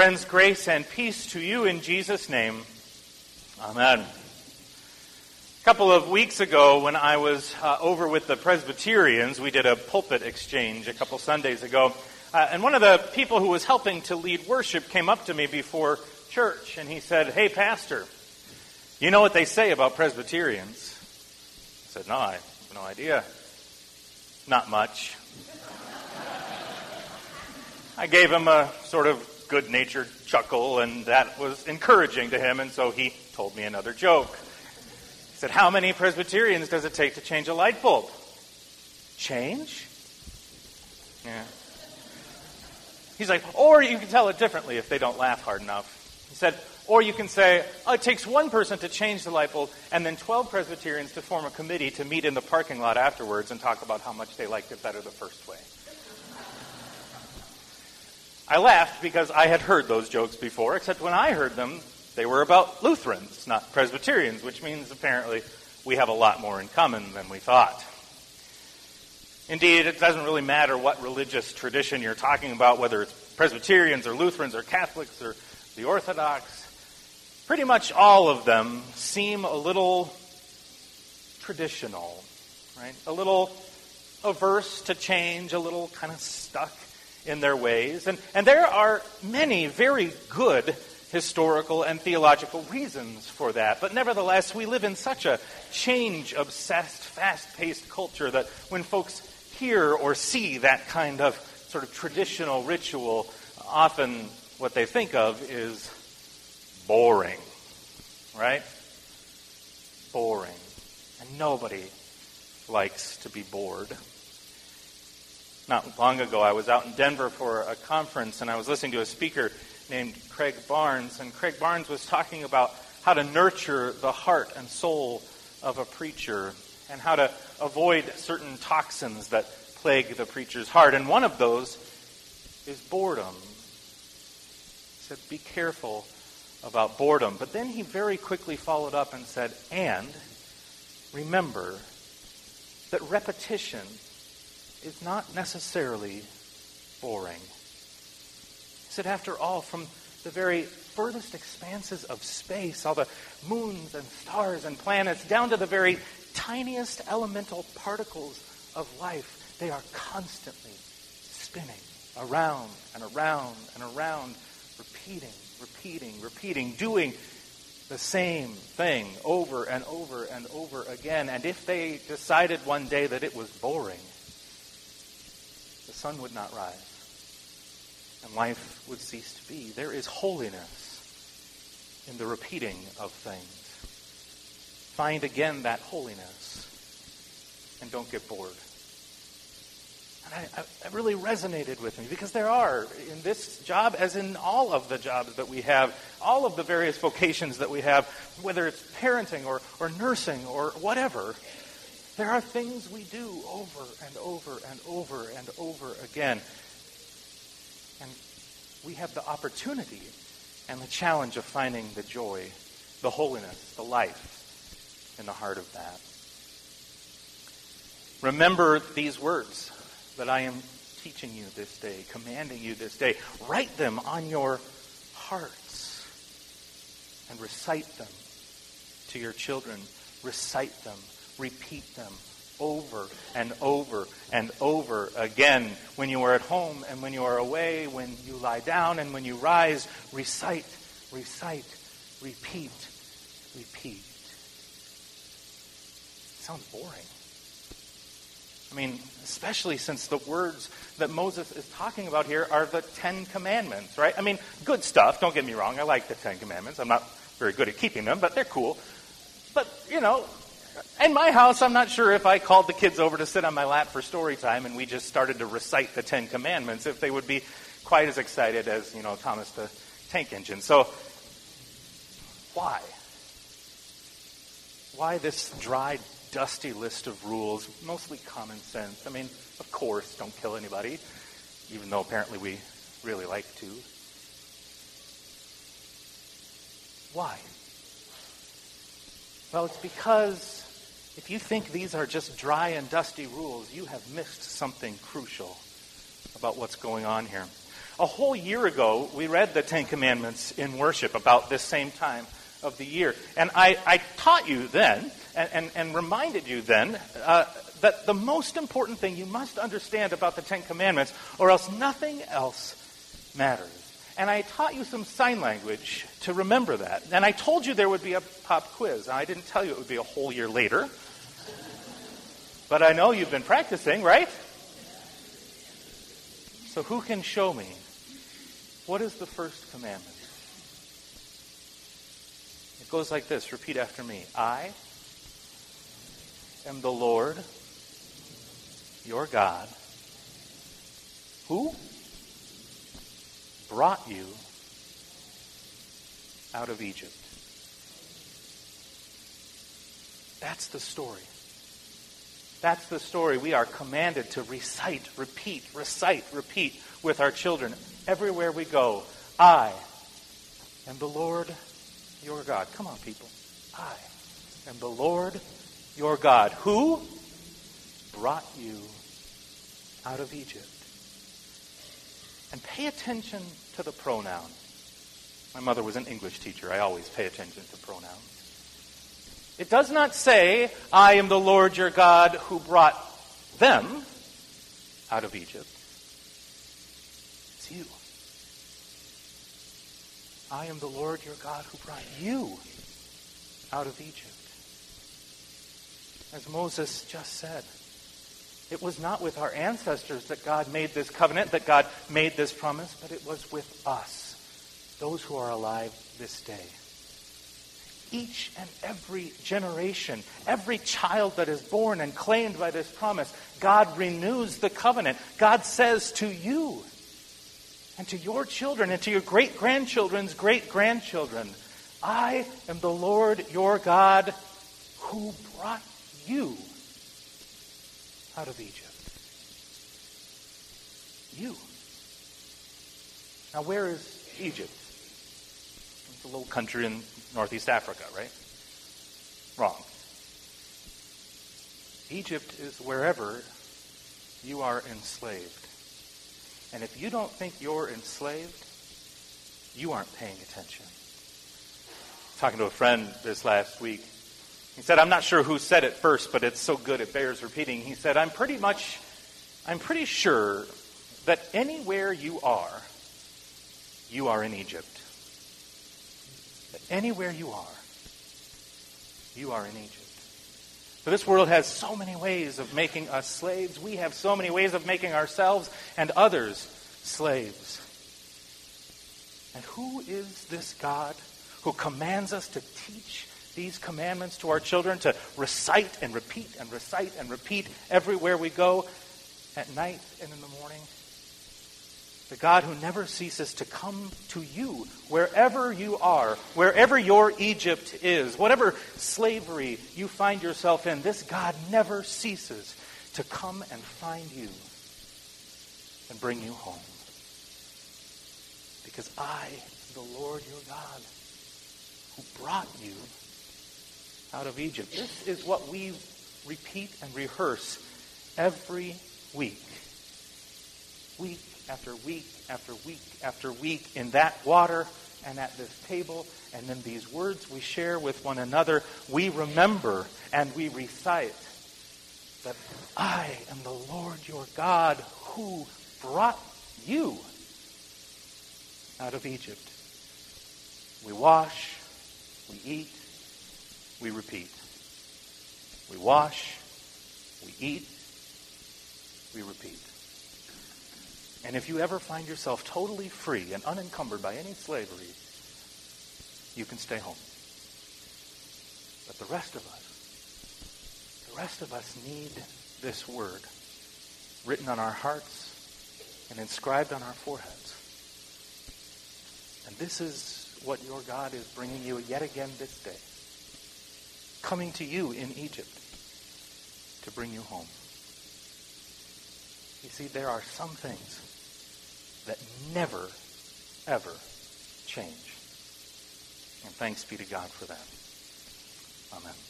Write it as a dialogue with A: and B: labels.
A: Friends, grace and peace to you in Jesus' name. Amen. A couple of weeks ago, when I was uh, over with the Presbyterians, we did a pulpit exchange a couple Sundays ago. Uh, and one of the people who was helping to lead worship came up to me before church and he said, Hey, Pastor, you know what they say about Presbyterians? I said, No, I have no idea. Not much. I gave him a sort of good natured chuckle, and that was encouraging to him, and so he told me another joke. He said, How many Presbyterians does it take to change a light bulb? Change? Yeah. He's like, Or you can tell it differently if they don't laugh hard enough. He said, or you can say, oh, it takes one person to change the light bulb and then 12 Presbyterians to form a committee to meet in the parking lot afterwards and talk about how much they liked it better the first way. I laughed because I had heard those jokes before, except when I heard them, they were about Lutherans, not Presbyterians, which means apparently we have a lot more in common than we thought. Indeed, it doesn't really matter what religious tradition you're talking about, whether it's Presbyterians or Lutherans or Catholics or the Orthodox. Pretty much all of them seem a little traditional, right? A little averse to change, a little kind of stuck in their ways. And, and there are many very good historical and theological reasons for that. But nevertheless, we live in such a change obsessed, fast paced culture that when folks hear or see that kind of sort of traditional ritual, often what they think of is boring. Right? Boring. And nobody likes to be bored. Not long ago, I was out in Denver for a conference, and I was listening to a speaker named Craig Barnes. And Craig Barnes was talking about how to nurture the heart and soul of a preacher and how to avoid certain toxins that plague the preacher's heart. And one of those is boredom. He said, Be careful about boredom. But then he very quickly followed up and said, And remember that repetition is not necessarily boring. He said, after all, from the very furthest expanses of space, all the moons and stars and planets, down to the very tiniest elemental particles of life, they are constantly spinning around and around and around, repeating, repeating, repeating, doing the same thing over and over and over again. And if they decided one day that it was boring, the sun would not rise and life would cease to be. There is holiness in the repeating of things. Find again that holiness and don't get bored. And I, I, really resonated with me because there are, in this job, as in all of the jobs that we have, all of the various vocations that we have, whether it's parenting or, or nursing or whatever, there are things we do over and over and over and over again. And we have the opportunity and the challenge of finding the joy, the holiness, the life in the heart of that. Remember these words that I am teaching you this day, commanding you this day. Write them on your hearts and recite them to your children. Recite them repeat them over and over and over again. When you are at home and when you are away, when you lie down and when you rise, recite, recite, repeat, repeat. It sounds boring. I mean, especially since the words that Moses is talking about here are the Ten Commandments, right? I mean, good stuff, don't get me wrong. I like the Ten Commandments. I'm not very good at keeping them, but they're cool. But, you know, in my house, I'm not sure if I called the kids over to sit on my lap for story time and we just started to recite the Ten Commandments, if they would be quite as excited as, you know, Thomas the Tank Engine. So, why? Why this dry, dusty list of rules? Mostly common sense. I mean, of course, don't kill anybody, even though apparently we really like to. Why? Well, it's because if you think these are just dry and dusty rules, you have missed something crucial about what's going on here. A whole year ago, we read the Ten Commandments in worship about this same time of the year. And I, I taught you then and, and, and reminded you then uh, that the most important thing you must understand about the Ten Commandments, or else nothing else matters. And I taught you some sign language to remember that. And I told you there would be a pop quiz. I didn't tell you it would be a whole year later. But I know you've been practicing, right? So who can show me what is the first commandment? It goes like this. Repeat after me. I am the Lord, your God, who brought you out of Egypt. That's the story. That's the story we are commanded to recite, repeat, recite, repeat with our children everywhere we go. I am the Lord your God. Come on, people. I am the Lord your God who brought you out of Egypt. And pay attention to the pronoun. My mother was an English teacher. I always pay attention to pronouns. It does not say, I am the Lord your God who brought them out of Egypt. It's you. I am the Lord your God who brought you out of Egypt. As Moses just said, it was not with our ancestors that God made this covenant, that God made this promise, but it was with us, those who are alive this day each and every generation, every child that is born and claimed by this promise, God renews the covenant. God says to you and to your children and to your great grandchildren's great grandchildren, I am the Lord your God who brought you out of Egypt. You. Now, where is Egypt? It's a little country in Northeast Africa, right? Wrong. Egypt is wherever you are enslaved. And if you don't think you're enslaved, you aren't paying attention. Talking to a friend this last week, he said, I'm not sure who said it first, but it's so good it bears repeating. He said, I'm pretty much, I'm pretty sure that anywhere you are, you are in Egypt. That anywhere you are, you are in Egypt. For this world has so many ways of making us slaves. We have so many ways of making ourselves and others slaves. And who is this God who commands us to teach these commandments to our children, to recite and repeat and recite and repeat everywhere we go, at night and in the morning? the God who never ceases to come to you wherever you are, wherever your Egypt is, whatever slavery you find yourself in, this God never ceases to come and find you and bring you home. Because I, the Lord your God, who brought you out of Egypt. This is what we repeat and rehearse every week. Week after week after week after week in that water and at this table and in these words we share with one another, we remember and we recite that I am the Lord your God who brought you out of Egypt. We wash, we eat, we repeat. We wash, we eat, we repeat. And if you ever find yourself totally free and unencumbered by any slavery, you can stay home. But the rest of us, the rest of us need this word written on our hearts and inscribed on our foreheads. And this is what your God is bringing you yet again this day. Coming to you in Egypt to bring you home. You see, there are some things that never, ever change. And thanks be to God for that. Amen.